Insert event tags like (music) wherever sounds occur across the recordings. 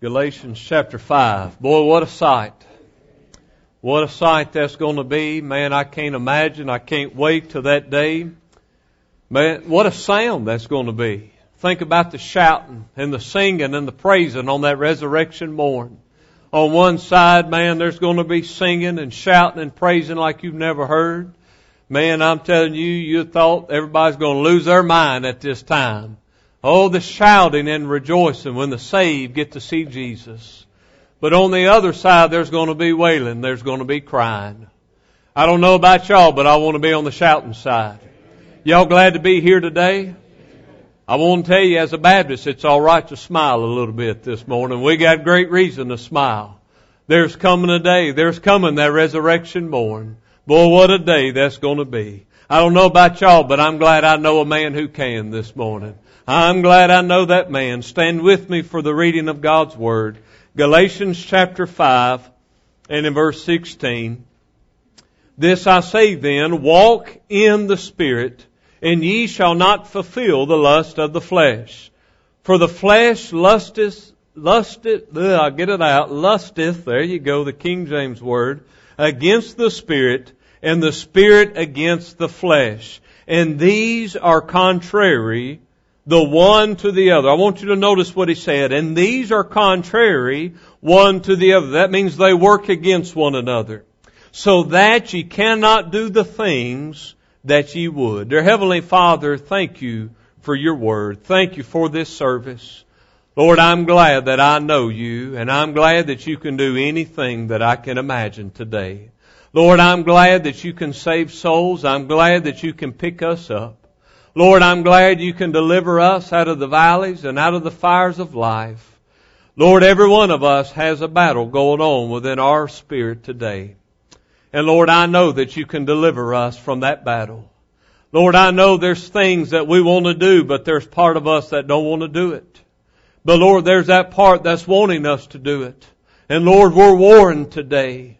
Galatians chapter 5. Boy, what a sight. What a sight that's going to be. Man, I can't imagine. I can't wait till that day. Man, what a sound that's going to be. Think about the shouting and the singing and the praising on that resurrection morn. On one side, man, there's going to be singing and shouting and praising like you've never heard. Man, I'm telling you, you thought everybody's going to lose their mind at this time. Oh, the shouting and rejoicing when the saved get to see Jesus. But on the other side, there's going to be wailing. There's going to be crying. I don't know about y'all, but I want to be on the shouting side. Y'all glad to be here today? I want to tell you, as a Baptist, it's all right to smile a little bit this morning. We got great reason to smile. There's coming a day. There's coming that resurrection morn. Boy, what a day that's going to be. I don't know about y'all, but I'm glad I know a man who can this morning. I'm glad I know that man. Stand with me for the reading of God's Word. Galatians chapter 5 and in verse 16. This I say then, walk in the Spirit, and ye shall not fulfill the lust of the flesh. For the flesh lusteth, lusteth, ugh, get it out, lusteth, there you go, the King James word, against the Spirit, and the Spirit against the flesh. And these are contrary the one to the other. I want you to notice what he said. And these are contrary one to the other. That means they work against one another. So that ye cannot do the things that ye would. Dear Heavenly Father, thank you for your word. Thank you for this service. Lord, I'm glad that I know you and I'm glad that you can do anything that I can imagine today. Lord, I'm glad that you can save souls. I'm glad that you can pick us up. Lord, I'm glad you can deliver us out of the valleys and out of the fires of life. Lord, every one of us has a battle going on within our spirit today. And Lord, I know that you can deliver us from that battle. Lord, I know there's things that we want to do, but there's part of us that don't want to do it. But Lord, there's that part that's wanting us to do it. And Lord, we're warned today.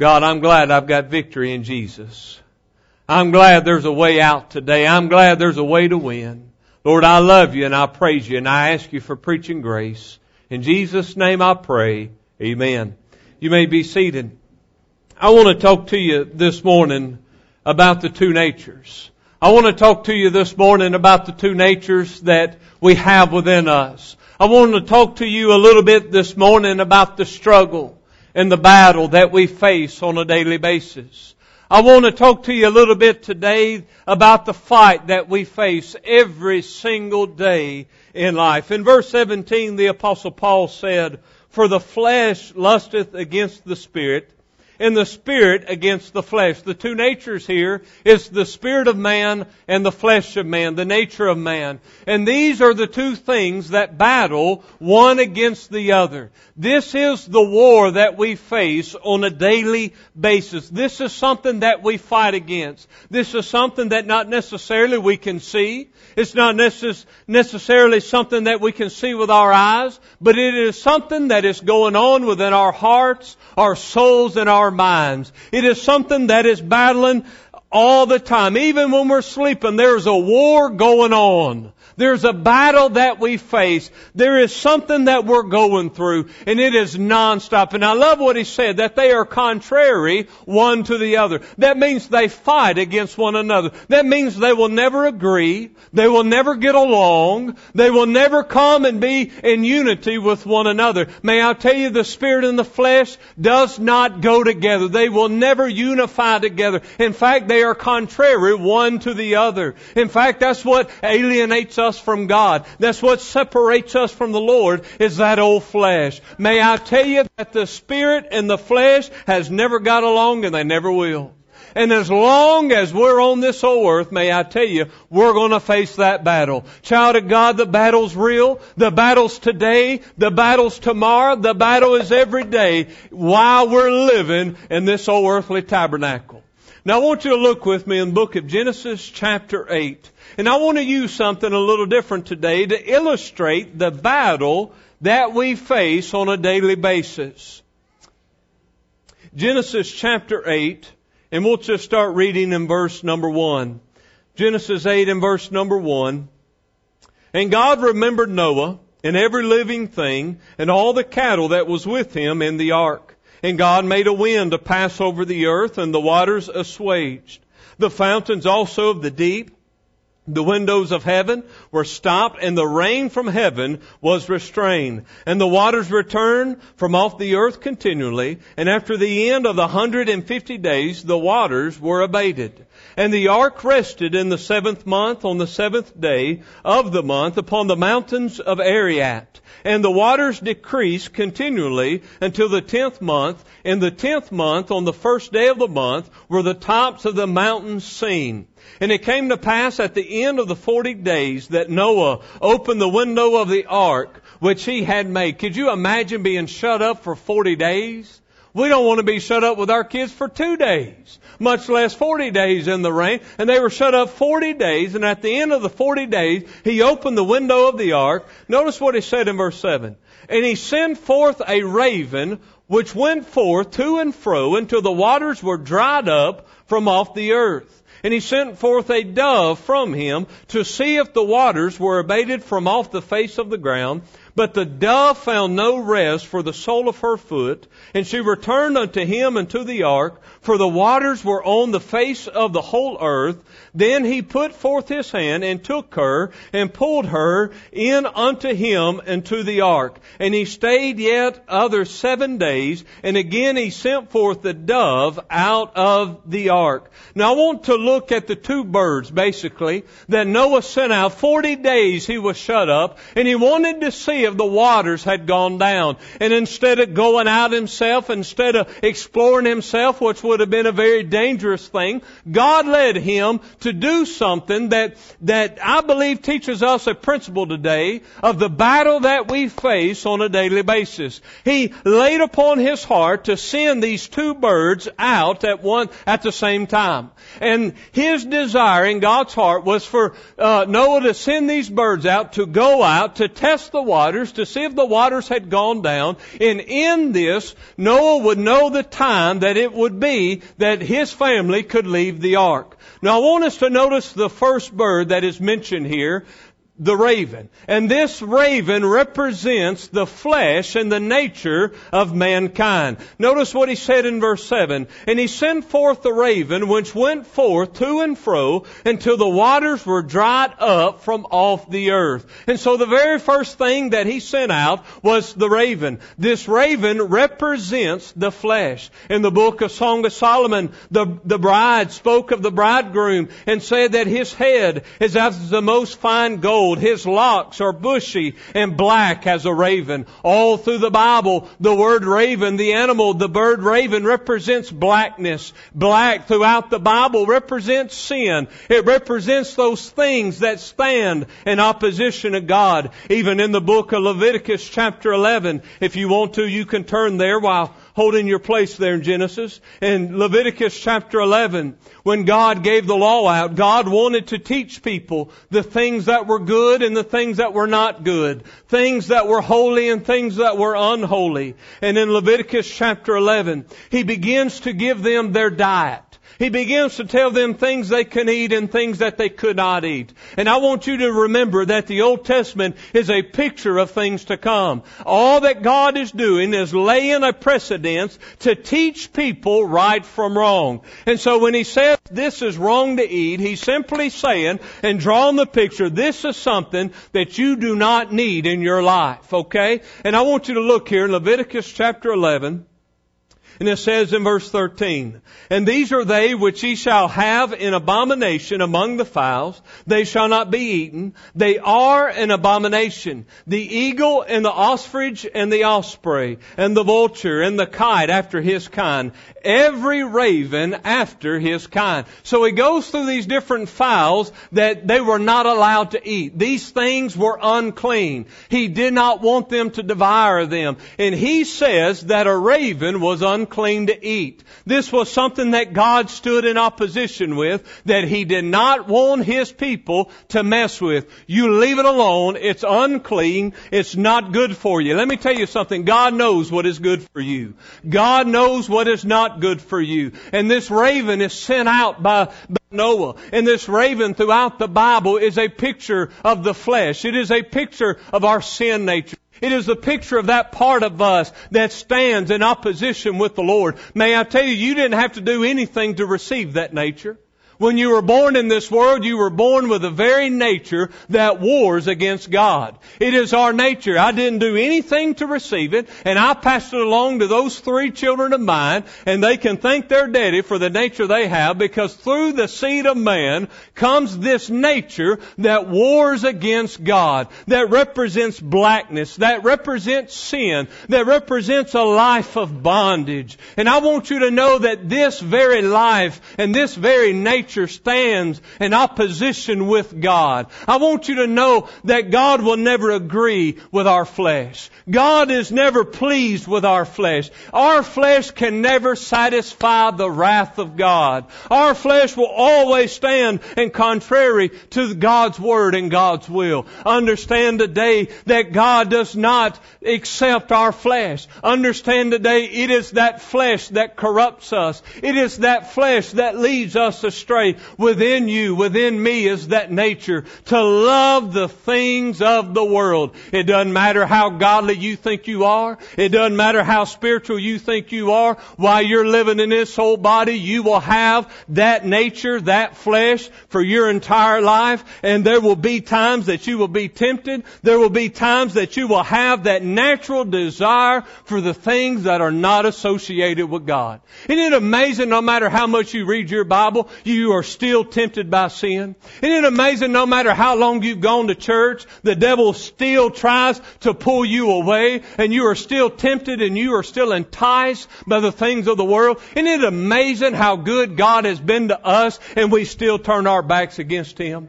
God, I'm glad I've got victory in Jesus. I'm glad there's a way out today. I'm glad there's a way to win. Lord, I love you and I praise you and I ask you for preaching grace. In Jesus' name I pray. Amen. You may be seated. I want to talk to you this morning about the two natures. I want to talk to you this morning about the two natures that we have within us. I want to talk to you a little bit this morning about the struggle and the battle that we face on a daily basis. I want to talk to you a little bit today about the fight that we face every single day in life. In verse 17, the apostle Paul said, For the flesh lusteth against the spirit, and the spirit against the flesh. The two natures here is the spirit of man and the flesh of man, the nature of man. And these are the two things that battle one against the other. This is the war that we face on a daily basis. This is something that we fight against. This is something that not necessarily we can see. It's not necess- necessarily something that we can see with our eyes, but it is something that is going on within our hearts, our souls, and our minds. It is something that is battling all the time. Even when we're sleeping, there's a war going on. There's a battle that we face. There is something that we're going through, and it is nonstop. And I love what he said, that they are contrary one to the other. That means they fight against one another. That means they will never agree. They will never get along. They will never come and be in unity with one another. May I tell you, the spirit and the flesh does not go together. They will never unify together. In fact, they are contrary one to the other. In fact, that's what alienates us from God. That's what separates us from the Lord is that old flesh. May I tell you that the spirit and the flesh has never got along and they never will. And as long as we're on this old earth, may I tell you, we're going to face that battle. Child of God, the battle's real. The battle's today. The battle's tomorrow. The battle is every day while we're living in this old earthly tabernacle. Now I want you to look with me in the book of Genesis chapter 8. And I want to use something a little different today to illustrate the battle that we face on a daily basis. Genesis chapter 8, and we'll just start reading in verse number 1. Genesis 8 and verse number 1. And God remembered Noah and every living thing, and all the cattle that was with him in the ark. And God made a wind to pass over the earth, and the waters assuaged. The fountains also of the deep, the windows of heaven were stopped and the rain from heaven was restrained and the waters returned from off the earth continually and after the end of the hundred and fifty days the waters were abated and the ark rested in the seventh month on the seventh day of the month upon the mountains of Ararat and the waters decreased continually until the tenth month. In the tenth month, on the first day of the month, were the tops of the mountains seen. And it came to pass at the end of the forty days that Noah opened the window of the ark which he had made. Could you imagine being shut up for forty days? We don't want to be shut up with our kids for two days, much less 40 days in the rain. And they were shut up 40 days, and at the end of the 40 days, he opened the window of the ark. Notice what he said in verse 7. And he sent forth a raven, which went forth to and fro until the waters were dried up from off the earth. And he sent forth a dove from him to see if the waters were abated from off the face of the ground. But the dove found no rest for the sole of her foot, and she returned unto him and to the ark, for the waters were on the face of the whole earth. Then he put forth his hand and took her and pulled her in unto him into the ark. And he stayed yet other seven days, and again he sent forth the dove out of the ark. Now I want to look at the two birds, basically, that Noah sent out. Forty days he was shut up, and he wanted to see of the waters had gone down. And instead of going out himself, instead of exploring himself, which would have been a very dangerous thing, God led him to do something that, that I believe teaches us a principle today of the battle that we face on a daily basis. He laid upon his heart to send these two birds out at one, at the same time. And his desire in God's heart was for uh, Noah to send these birds out to go out to test the water waters to see if the waters had gone down. And in this, Noah would know the time that it would be that his family could leave the ark. Now I want us to notice the first bird that is mentioned here the raven. And this raven represents the flesh and the nature of mankind. Notice what he said in verse 7. And he sent forth the raven, which went forth to and fro until the waters were dried up from off the earth. And so the very first thing that he sent out was the raven. This raven represents the flesh. In the book of Song of Solomon, the, the bride spoke of the bridegroom and said that his head is as the most fine gold His locks are bushy and black as a raven. All through the Bible, the word raven, the animal, the bird raven represents blackness. Black throughout the Bible represents sin. It represents those things that stand in opposition to God. Even in the book of Leviticus chapter 11, if you want to, you can turn there while holding your place there in Genesis. In Leviticus chapter 11, when God gave the law out, God wanted to teach people the things that were good and the things that were not good. Things that were holy and things that were unholy. And in Leviticus chapter 11, He begins to give them their diet. He begins to tell them things they can eat and things that they could not eat. And I want you to remember that the Old Testament is a picture of things to come. All that God is doing is laying a precedence to teach people right from wrong. And so when He says this is wrong to eat, He's simply saying and drawing the picture, this is something that you do not need in your life, okay? And I want you to look here in Leviticus chapter 11. And it says in verse 13, And these are they which ye shall have in abomination among the fowls. They shall not be eaten. They are an abomination. The eagle and the ostrich and the osprey and the vulture and the kite after his kind. Every raven after his kind. So he goes through these different fowls that they were not allowed to eat. These things were unclean. He did not want them to devour them. And he says that a raven was unclean unclean to eat. This was something that God stood in opposition with, that He did not want His people to mess with. You leave it alone. It's unclean. It's not good for you. Let me tell you something. God knows what is good for you. God knows what is not good for you. And this raven is sent out by, by Noah. And this raven throughout the Bible is a picture of the flesh. It is a picture of our sin nature. It is the picture of that part of us that stands in opposition with the Lord. May I tell you, you didn't have to do anything to receive that nature. When you were born in this world, you were born with a very nature that wars against God. It is our nature. I didn't do anything to receive it, and I passed it along to those three children of mine, and they can thank their daddy for the nature they have, because through the seed of man comes this nature that wars against God, that represents blackness, that represents sin, that represents a life of bondage. And I want you to know that this very life and this very nature nature stands in opposition with God. I want you to know that God will never agree with our flesh. God is never pleased with our flesh. Our flesh can never satisfy the wrath of God. Our flesh will always stand in contrary to God's word and God's will. Understand today that God does not accept our flesh. Understand today it is that flesh that corrupts us. It is that flesh that leads us astray within you, within me is that nature to love the things of the world. It doesn't matter how godly you think you are. It doesn't matter how spiritual you think you are. While you're living in this whole body, you will have that nature, that flesh for your entire life. And there will be times that you will be tempted. There will be times that you will have that natural desire for the things that are not associated with God. Isn't it amazing no matter how much you read your Bible, you you are still tempted by sin? Isn't it amazing no matter how long you've gone to church, the devil still tries to pull you away and you are still tempted and you are still enticed by the things of the world? Isn't it amazing how good God has been to us and we still turn our backs against Him?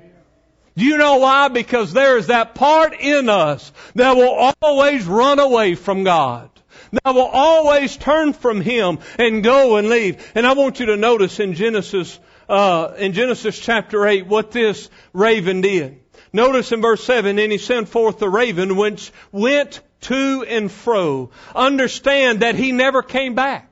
Do you know why? Because there is that part in us that will always run away from God. That will always turn from Him and go and leave. And I want you to notice in Genesis uh, in Genesis chapter 8 what this raven did. Notice in verse 7, and he sent forth the raven which went to and fro. Understand that he never came back.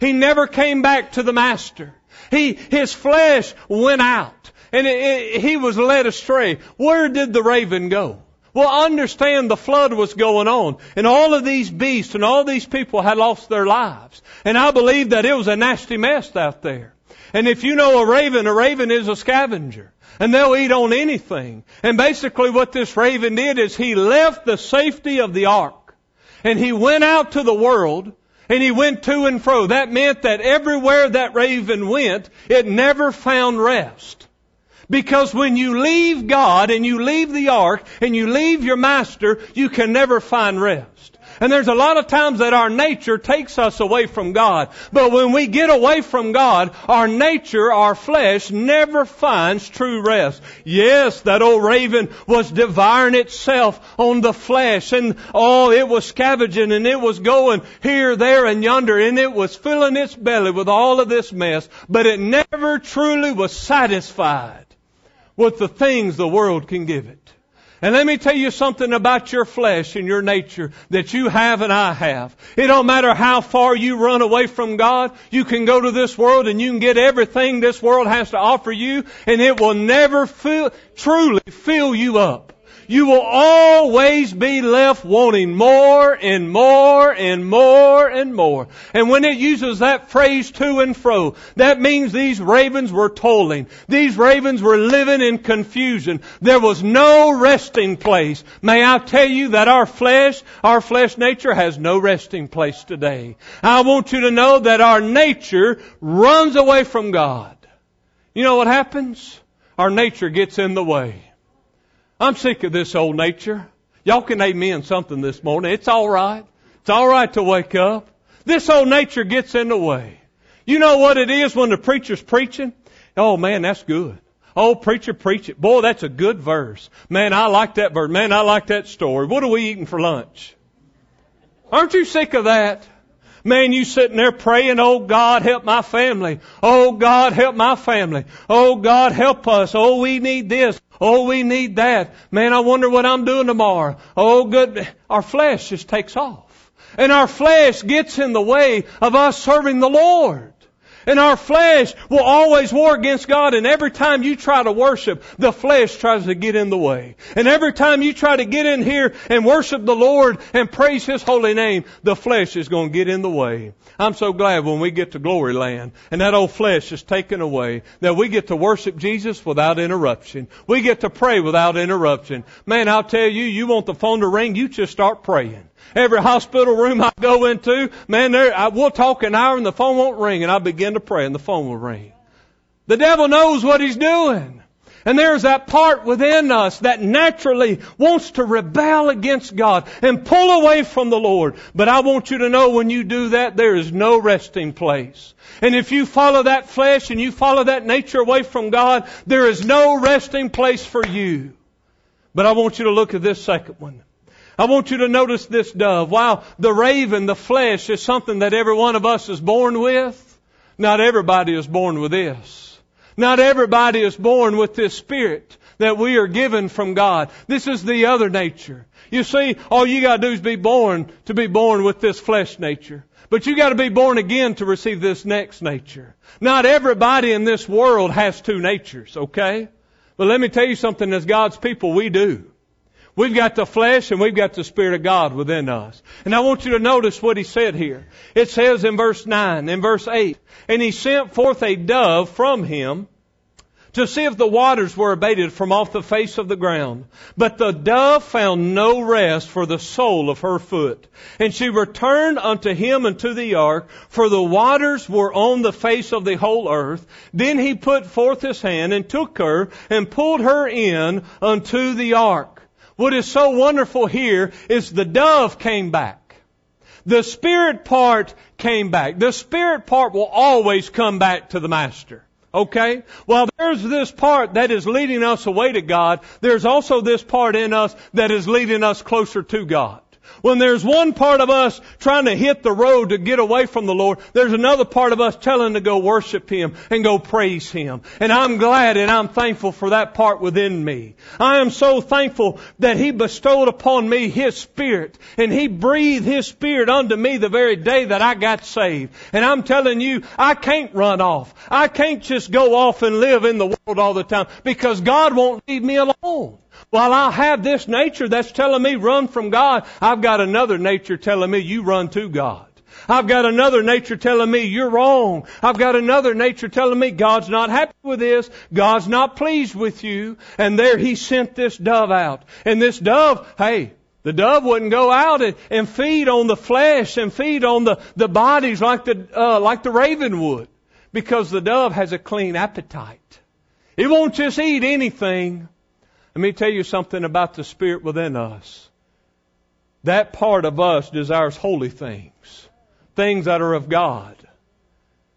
He never came back to the master. He, his flesh went out and it, it, he was led astray. Where did the raven go? Well, understand the flood was going on and all of these beasts and all these people had lost their lives. And I believe that it was a nasty mess out there. And if you know a raven, a raven is a scavenger. And they'll eat on anything. And basically what this raven did is he left the safety of the ark. And he went out to the world and he went to and fro. That meant that everywhere that raven went, it never found rest. Because when you leave God and you leave the ark and you leave your master, you can never find rest. And there's a lot of times that our nature takes us away from God. But when we get away from God, our nature, our flesh, never finds true rest. Yes, that old raven was devouring itself on the flesh and oh, it was scavenging and it was going here, there, and yonder and it was filling its belly with all of this mess, but it never truly was satisfied with the things the world can give it. And let me tell you something about your flesh and your nature that you have and I have. It don't matter how far you run away from God, you can go to this world and you can get everything this world has to offer you and it will never fill, truly fill you up you will always be left wanting more and more and more and more. And when it uses that phrase to and fro, that means these ravens were tolling. These ravens were living in confusion. There was no resting place. May I tell you that our flesh, our flesh nature has no resting place today. I want you to know that our nature runs away from God. You know what happens? Our nature gets in the way. I'm sick of this old nature. Y'all can amen something this morning. It's alright. It's alright to wake up. This old nature gets in the way. You know what it is when the preacher's preaching? Oh man, that's good. Oh, preacher, preach it. Boy, that's a good verse. Man, I like that verse. Man, I like that story. What are we eating for lunch? Aren't you sick of that? Man, you sitting there praying, oh God, help my family. Oh God, help my family. Oh God, help us. Oh, we need this. Oh, we need that. Man, I wonder what I'm doing tomorrow. Oh, good. Our flesh just takes off. And our flesh gets in the way of us serving the Lord. And our flesh will always war against God. And every time you try to worship, the flesh tries to get in the way. And every time you try to get in here and worship the Lord and praise His holy name, the flesh is going to get in the way. I'm so glad when we get to glory land and that old flesh is taken away that we get to worship Jesus without interruption. We get to pray without interruption. Man, I'll tell you, you want the phone to ring, you just start praying. Every hospital room I go into, man, there, I, we'll talk an hour and the phone won't ring and I begin to pray and the phone will ring. The devil knows what he's doing. And there's that part within us that naturally wants to rebel against God and pull away from the Lord. But I want you to know when you do that, there is no resting place. And if you follow that flesh and you follow that nature away from God, there is no resting place for you. But I want you to look at this second one. I want you to notice this dove. While the raven, the flesh, is something that every one of us is born with, not everybody is born with this. Not everybody is born with this spirit that we are given from God. This is the other nature. You see, all you gotta do is be born to be born with this flesh nature. But you gotta be born again to receive this next nature. Not everybody in this world has two natures, okay? But let me tell you something, as God's people, we do. We've got the flesh and we've got the Spirit of God within us. And I want you to notice what he said here. It says in verse 9, in verse 8, and he sent forth a dove from him to see if the waters were abated from off the face of the ground. But the dove found no rest for the sole of her foot. And she returned unto him into the ark, for the waters were on the face of the whole earth. Then he put forth his hand and took her and pulled her in unto the ark. What is so wonderful here is the dove came back. The spirit part came back. The spirit part will always come back to the master. Okay? Well, there's this part that is leading us away to God. There's also this part in us that is leading us closer to God. When there's one part of us trying to hit the road to get away from the Lord, there's another part of us telling to go worship Him and go praise Him. And I'm glad and I'm thankful for that part within me. I am so thankful that He bestowed upon me His Spirit and He breathed His Spirit unto me the very day that I got saved. And I'm telling you, I can't run off. I can't just go off and live in the world all the time because God won't leave me alone. While I have this nature that's telling me run from God, I've got another nature telling me you run to God. I've got another nature telling me you're wrong. I've got another nature telling me God's not happy with this. God's not pleased with you. And there he sent this dove out. And this dove, hey, the dove wouldn't go out and, and feed on the flesh and feed on the, the bodies like the, uh, like the raven would. Because the dove has a clean appetite. It won't just eat anything. Let me tell you something about the Spirit within us. That part of us desires holy things, things that are of God.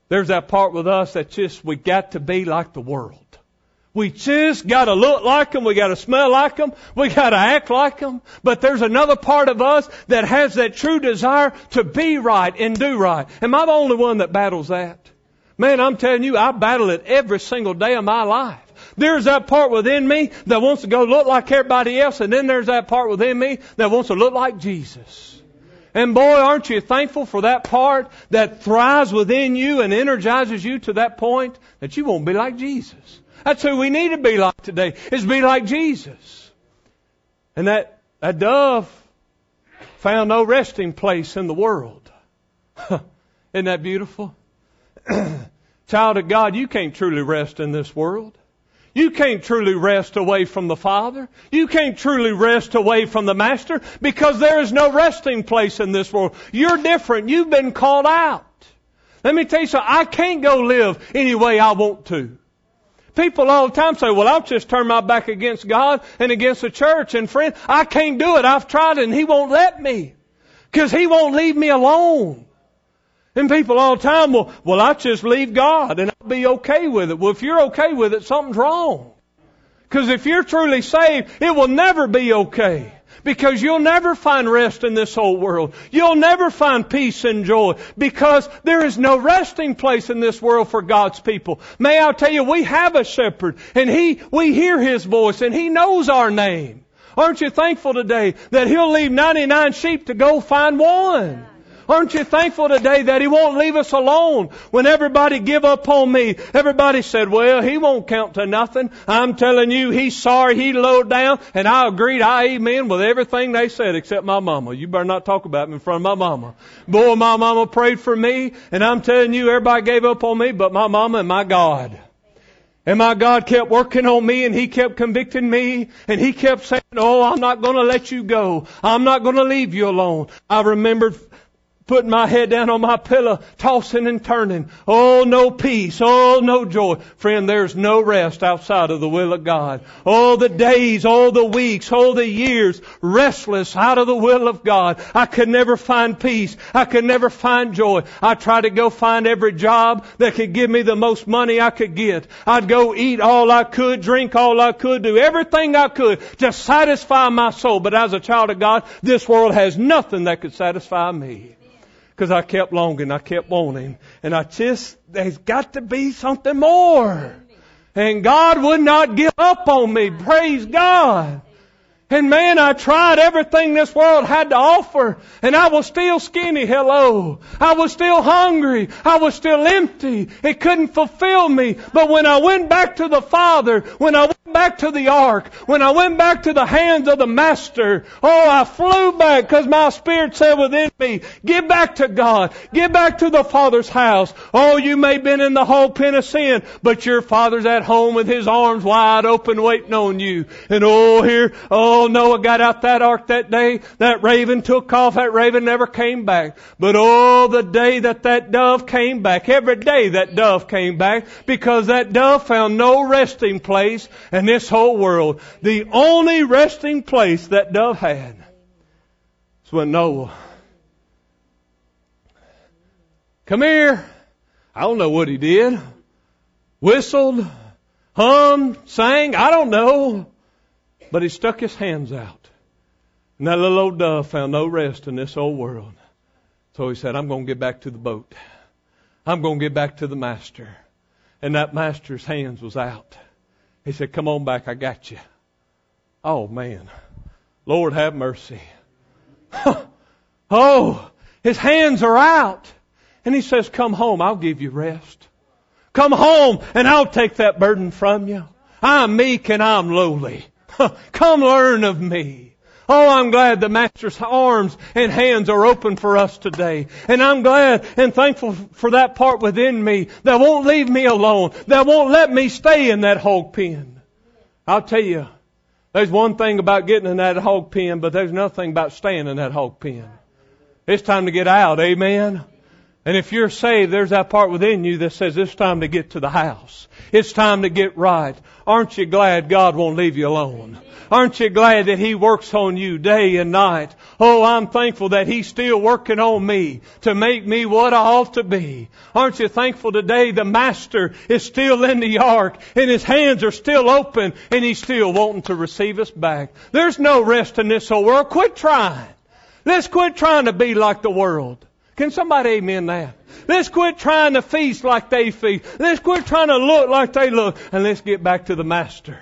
There's that part with us that just, we got to be like the world. We just gotta look like them, we gotta smell like them, we gotta act like them. But there's another part of us that has that true desire to be right and do right. Am I the only one that battles that? Man, I'm telling you, I battle it every single day of my life. There's that part within me that wants to go look like everybody else, and then there's that part within me that wants to look like Jesus. And boy, aren't you thankful for that part that thrives within you and energizes you to that point that you won't be like Jesus. That's who we need to be like today, is be like Jesus. And that, that dove found no resting place in the world. (laughs) Isn't that beautiful? (clears throat) Child of God, you can't truly rest in this world. You can't truly rest away from the Father. You can't truly rest away from the Master because there is no resting place in this world. You're different. You've been called out. Let me tell you something. I can't go live any way I want to. People all the time say, well, I'll just turn my back against God and against the church. And friend, I can't do it. I've tried it and He won't let me. Cause He won't leave me alone. And people all the time will, well, I just leave God and I'll be okay with it. Well, if you're okay with it, something's wrong. Because if you're truly saved, it will never be okay. Because you'll never find rest in this whole world. You'll never find peace and joy because there is no resting place in this world for God's people. May I tell you, we have a shepherd and he, we hear his voice and he knows our name. Aren't you thankful today that he'll leave 99 sheep to go find one? Aren't you thankful today that He won't leave us alone? When everybody give up on me, everybody said, well, He won't count to nothing. I'm telling you, He's sorry, He low down, and I agreed, I amen with everything they said except my mama. You better not talk about me in front of my mama. Boy, my mama prayed for me, and I'm telling you, everybody gave up on me but my mama and my God. And my God kept working on me and He kept convicting me and He kept saying, Oh, I'm not going to let you go. I'm not going to leave you alone. I remembered putting my head down on my pillow, tossing and turning. Oh, no peace. Oh, no joy. Friend, there's no rest outside of the will of God. Oh, the days, oh, the weeks, oh, the years, restless out of the will of God. I could never find peace. I could never find joy. I tried to go find every job that could give me the most money I could get. I'd go eat all I could, drink all I could, do everything I could to satisfy my soul. But as a child of God, this world has nothing that could satisfy me because I kept longing, I kept wanting, and I just, there's got to be something more. And God would not give up on me. Praise God. And man, I tried everything this world had to offer, and I was still skinny. Hello. I was still hungry. I was still empty. It couldn't fulfill me. But when I went back to the Father, when I went back to the ark, when I went back to the hands of the Master, oh, I flew back because my spirit said within me, give back to God. Give back to the Father's house. Oh, you may have been in the whole pen of sin, but your Father's at home with His arms wide open waiting on you. And oh, here, oh, Noah got out that ark that day, that raven took off, that raven never came back. But oh, the day that that dove came back, every day that dove came back, because that dove found no resting place in this whole world. The only resting place that dove had was when Noah, come here. I don't know what he did. Whistled, hummed, sang, I don't know. But he stuck his hands out. And that little old dove found no rest in this old world. So he said, I'm going to get back to the boat. I'm going to get back to the master. And that master's hands was out. He said, come on back. I got you. Oh man. Lord have mercy. (laughs) oh, his hands are out. And he says, come home. I'll give you rest. Come home and I'll take that burden from you. I'm meek and I'm lowly. (laughs) Come learn of me. Oh, I'm glad the Master's arms and hands are open for us today. And I'm glad and thankful for that part within me that won't leave me alone, that won't let me stay in that hog pen. I'll tell you, there's one thing about getting in that hog pen, but there's nothing about staying in that hog pen. It's time to get out, amen? And if you're saved, there's that part within you that says it's time to get to the house. It's time to get right. Aren't you glad God won't leave you alone? Aren't you glad that He works on you day and night? Oh, I'm thankful that He's still working on me to make me what I ought to be. Aren't you thankful today the Master is still in the ark and His hands are still open and He's still wanting to receive us back? There's no rest in this whole world. Quit trying. Let's quit trying to be like the world. Can somebody amen that? Let's quit trying to feast like they feast. Let's quit trying to look like they look. And let's get back to the Master.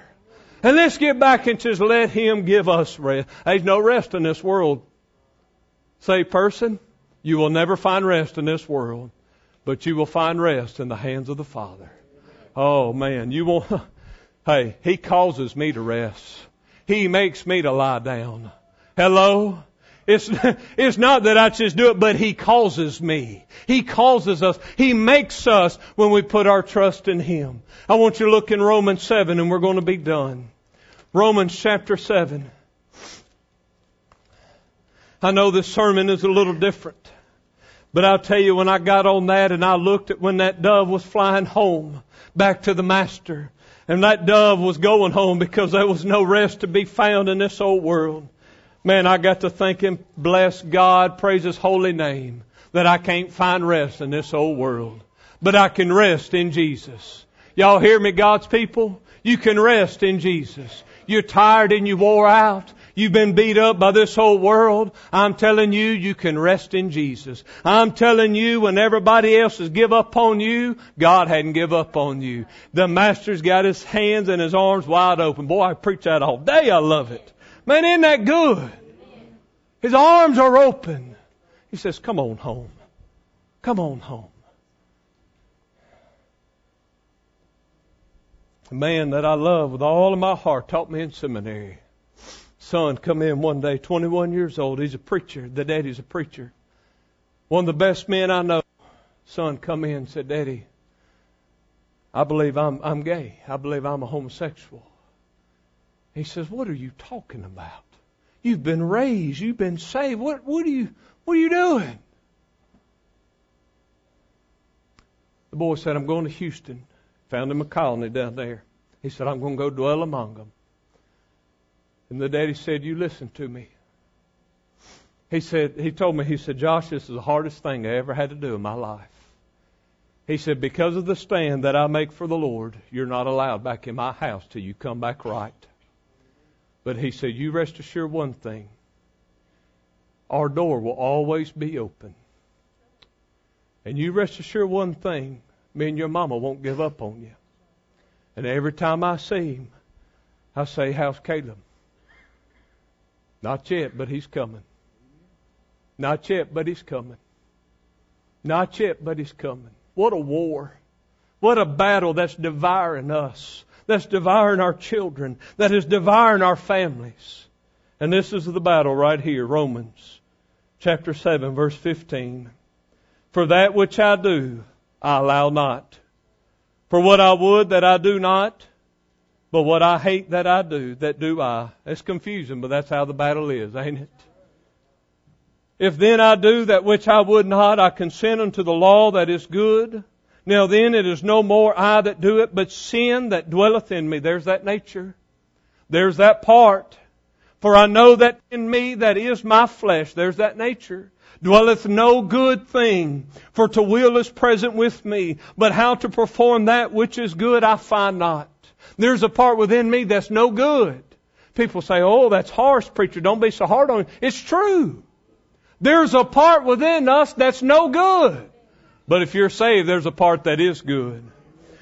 And let's get back and just let Him give us rest. There's no rest in this world. Say, person, you will never find rest in this world, but you will find rest in the hands of the Father. Oh man, you will, (laughs) hey, He causes me to rest. He makes me to lie down. Hello? It's, (laughs) it's not that I just do it, but He causes me. He causes us. He makes us when we put our trust in Him. I want you to look in Romans 7 and we're going to be done. Romans chapter 7. I know this sermon is a little different. But I'll tell you, when I got on that and I looked at when that dove was flying home back to the master, and that dove was going home because there was no rest to be found in this old world. Man, I got to thank Him, bless God, praise His holy name, that I can't find rest in this old world. But I can rest in Jesus. Y'all hear me, God's people? You can rest in Jesus. You're tired and you wore out. You've been beat up by this whole world. I'm telling you, you can rest in Jesus. I'm telling you, when everybody else has give up on you, God hadn't give up on you. The Master's got His hands and His arms wide open. Boy, I preach that all day. I love it. Man, isn't that good? His arms are open. He says, come on home. Come on home. A man that I love with all of my heart taught me in seminary. Son come in one day, 21 years old. He's a preacher. The daddy's a preacher. One of the best men I know. Son come in said, Daddy, I believe I'm, I'm gay. I believe I'm a homosexual. He says, What are you talking about? You've been raised. You've been saved. What, what, are, you, what are you doing? The boy said, I'm going to Houston. Found him a colony down there. He said, I'm going to go dwell among them. And the daddy said, You listen to me. He said, he told me, he said, Josh, this is the hardest thing I ever had to do in my life. He said, because of the stand that I make for the Lord, you're not allowed back in my house till you come back right. But he said, You rest assured one thing our door will always be open. And you rest assured one thing me and your mama won't give up on you. And every time I see him, I say, How's Caleb? Not yet, but he's coming. Not yet, but he's coming. Not yet, but he's coming. What a war. What a battle that's devouring us that's devouring our children, that is devouring our families. And this is the battle right here, Romans chapter 7, verse 15. For that which I do, I allow not. For what I would that I do not, but what I hate that I do, that do I. It's confusing, but that's how the battle is, ain't it? If then I do that which I would not, I consent unto the law that is good. Now then it is no more I that do it, but sin that dwelleth in me. There's that nature. There's that part. For I know that in me that is my flesh, there's that nature, dwelleth no good thing. For to will is present with me, but how to perform that which is good I find not. There's a part within me that's no good. People say, oh, that's harsh, preacher. Don't be so hard on it. It's true. There's a part within us that's no good. But if you're saved, there's a part that is good.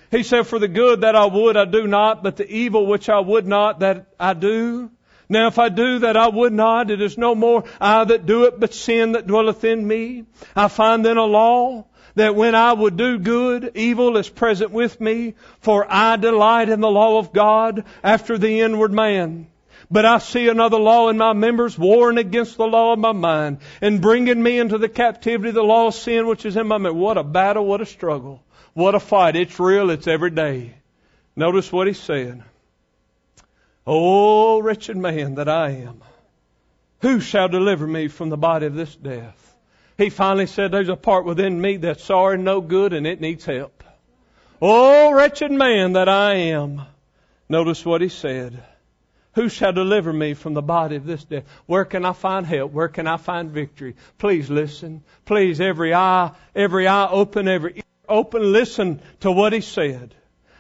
He said, For the good that I would, I do not, but the evil which I would not, that I do. Now if I do that I would not, it is no more I that do it, but sin that dwelleth in me. I find then a law that when I would do good, evil is present with me, for I delight in the law of God after the inward man. But I see another law in my members, warring against the law of my mind, and bringing me into the captivity of the law of sin which is in my mind. What a battle, what a struggle, what a fight. It's real, it's every day. Notice what he said. Oh, wretched man that I am, who shall deliver me from the body of this death? He finally said, There's a part within me that's sorry no good, and it needs help. Oh, wretched man that I am. Notice what he said. Who shall deliver me from the body of this death? Where can I find help? Where can I find victory? Please listen. Please, every eye, every eye open, every ear open, listen to what he said.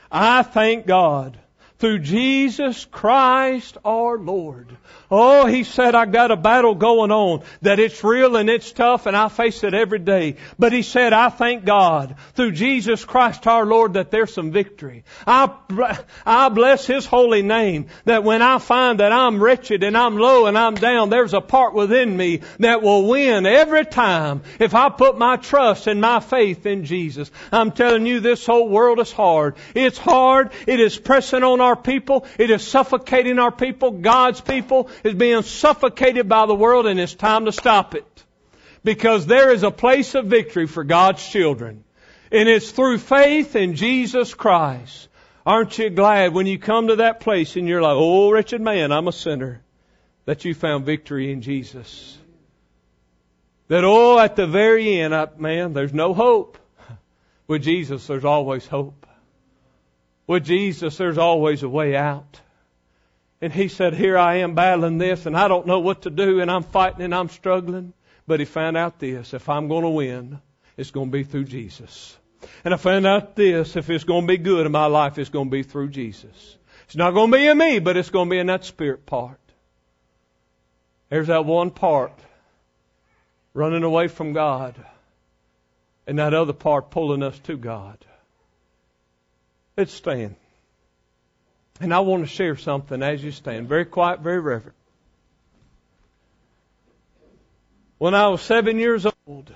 I thank God through Jesus Christ our Lord. Oh, he said, I got a battle going on, that it's real and it's tough and I face it every day. But he said, I thank God through Jesus Christ our Lord that there's some victory. I, I bless his holy name that when I find that I'm wretched and I'm low and I'm down, there's a part within me that will win every time if I put my trust and my faith in Jesus. I'm telling you, this whole world is hard. It's hard. It is pressing on our people. It is suffocating our people, God's people is being suffocated by the world and it's time to stop it. Because there is a place of victory for God's children. And it's through faith in Jesus Christ. Aren't you glad when you come to that place and you're like, oh, wretched man, I'm a sinner, that you found victory in Jesus? That, oh, at the very end, I, man, there's no hope. With Jesus, there's always hope. With Jesus, there's always a way out. And he said, Here I am battling this, and I don't know what to do, and I'm fighting and I'm struggling. But he found out this if I'm going to win, it's going to be through Jesus. And I found out this if it's going to be good in my life, it's going to be through Jesus. It's not going to be in me, but it's going to be in that spirit part. There's that one part running away from God, and that other part pulling us to God. Let's stand. And I want to share something as you stand. Very quiet, very reverent. When I was seven years old,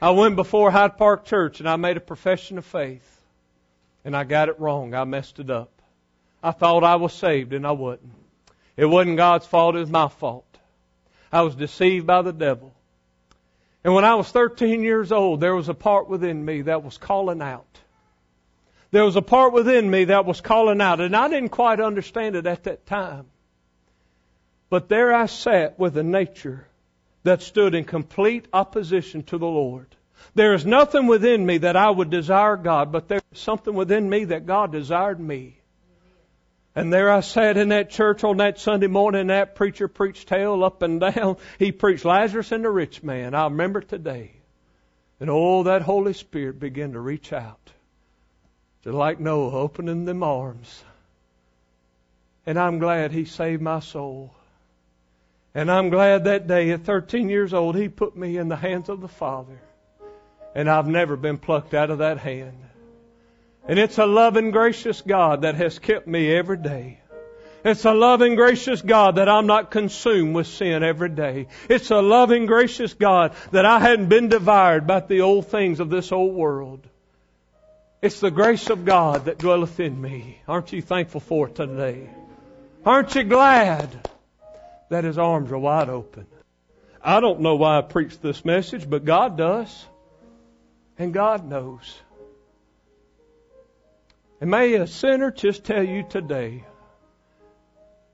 I went before Hyde Park Church and I made a profession of faith. And I got it wrong. I messed it up. I thought I was saved and I wasn't. It wasn't God's fault, it was my fault. I was deceived by the devil. And when I was 13 years old, there was a part within me that was calling out. There was a part within me that was calling out, and I didn't quite understand it at that time. But there I sat with a nature that stood in complete opposition to the Lord. There is nothing within me that I would desire God, but there is something within me that God desired me. And there I sat in that church on that Sunday morning, that preacher preached hell up and down. He preached Lazarus and the rich man. I remember today. And oh, that Holy Spirit began to reach out. Just like Noah opening them arms. And I'm glad he saved my soul. And I'm glad that day at 13 years old, he put me in the hands of the Father. And I've never been plucked out of that hand. And it's a loving, gracious God that has kept me every day. It's a loving, gracious God that I'm not consumed with sin every day. It's a loving, gracious God that I hadn't been devoured by the old things of this old world. It's the grace of God that dwelleth in me. Aren't you thankful for it today? Aren't you glad? that his arms are wide open. I don't know why I preach this message, but God does. And God knows. And may a sinner just tell you today,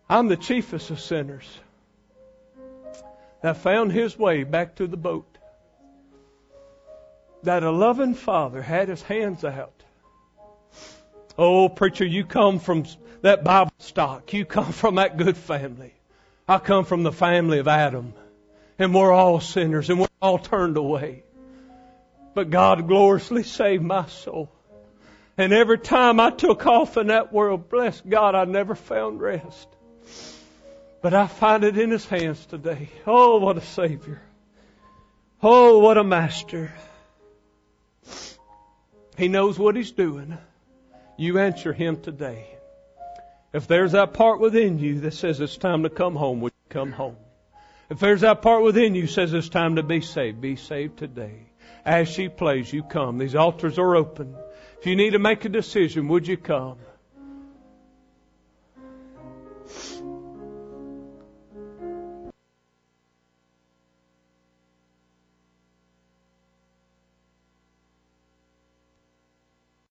I'm the chiefest of sinners that found his way back to the boat. That a loving father had his hands out. Oh, preacher, you come from that Bible stock. You come from that good family. I come from the family of Adam, and we're all sinners, and we're all turned away. But God gloriously saved my soul. And every time I took off in that world, bless God, I never found rest. But I find it in His hands today. Oh, what a Savior. Oh, what a Master. He knows what He's doing. You answer Him today. If there's that part within you that says it's time to come home, would you come home? If there's that part within you says it's time to be saved, be saved today. As she plays, you come. These altars are open. If you need to make a decision, would you come?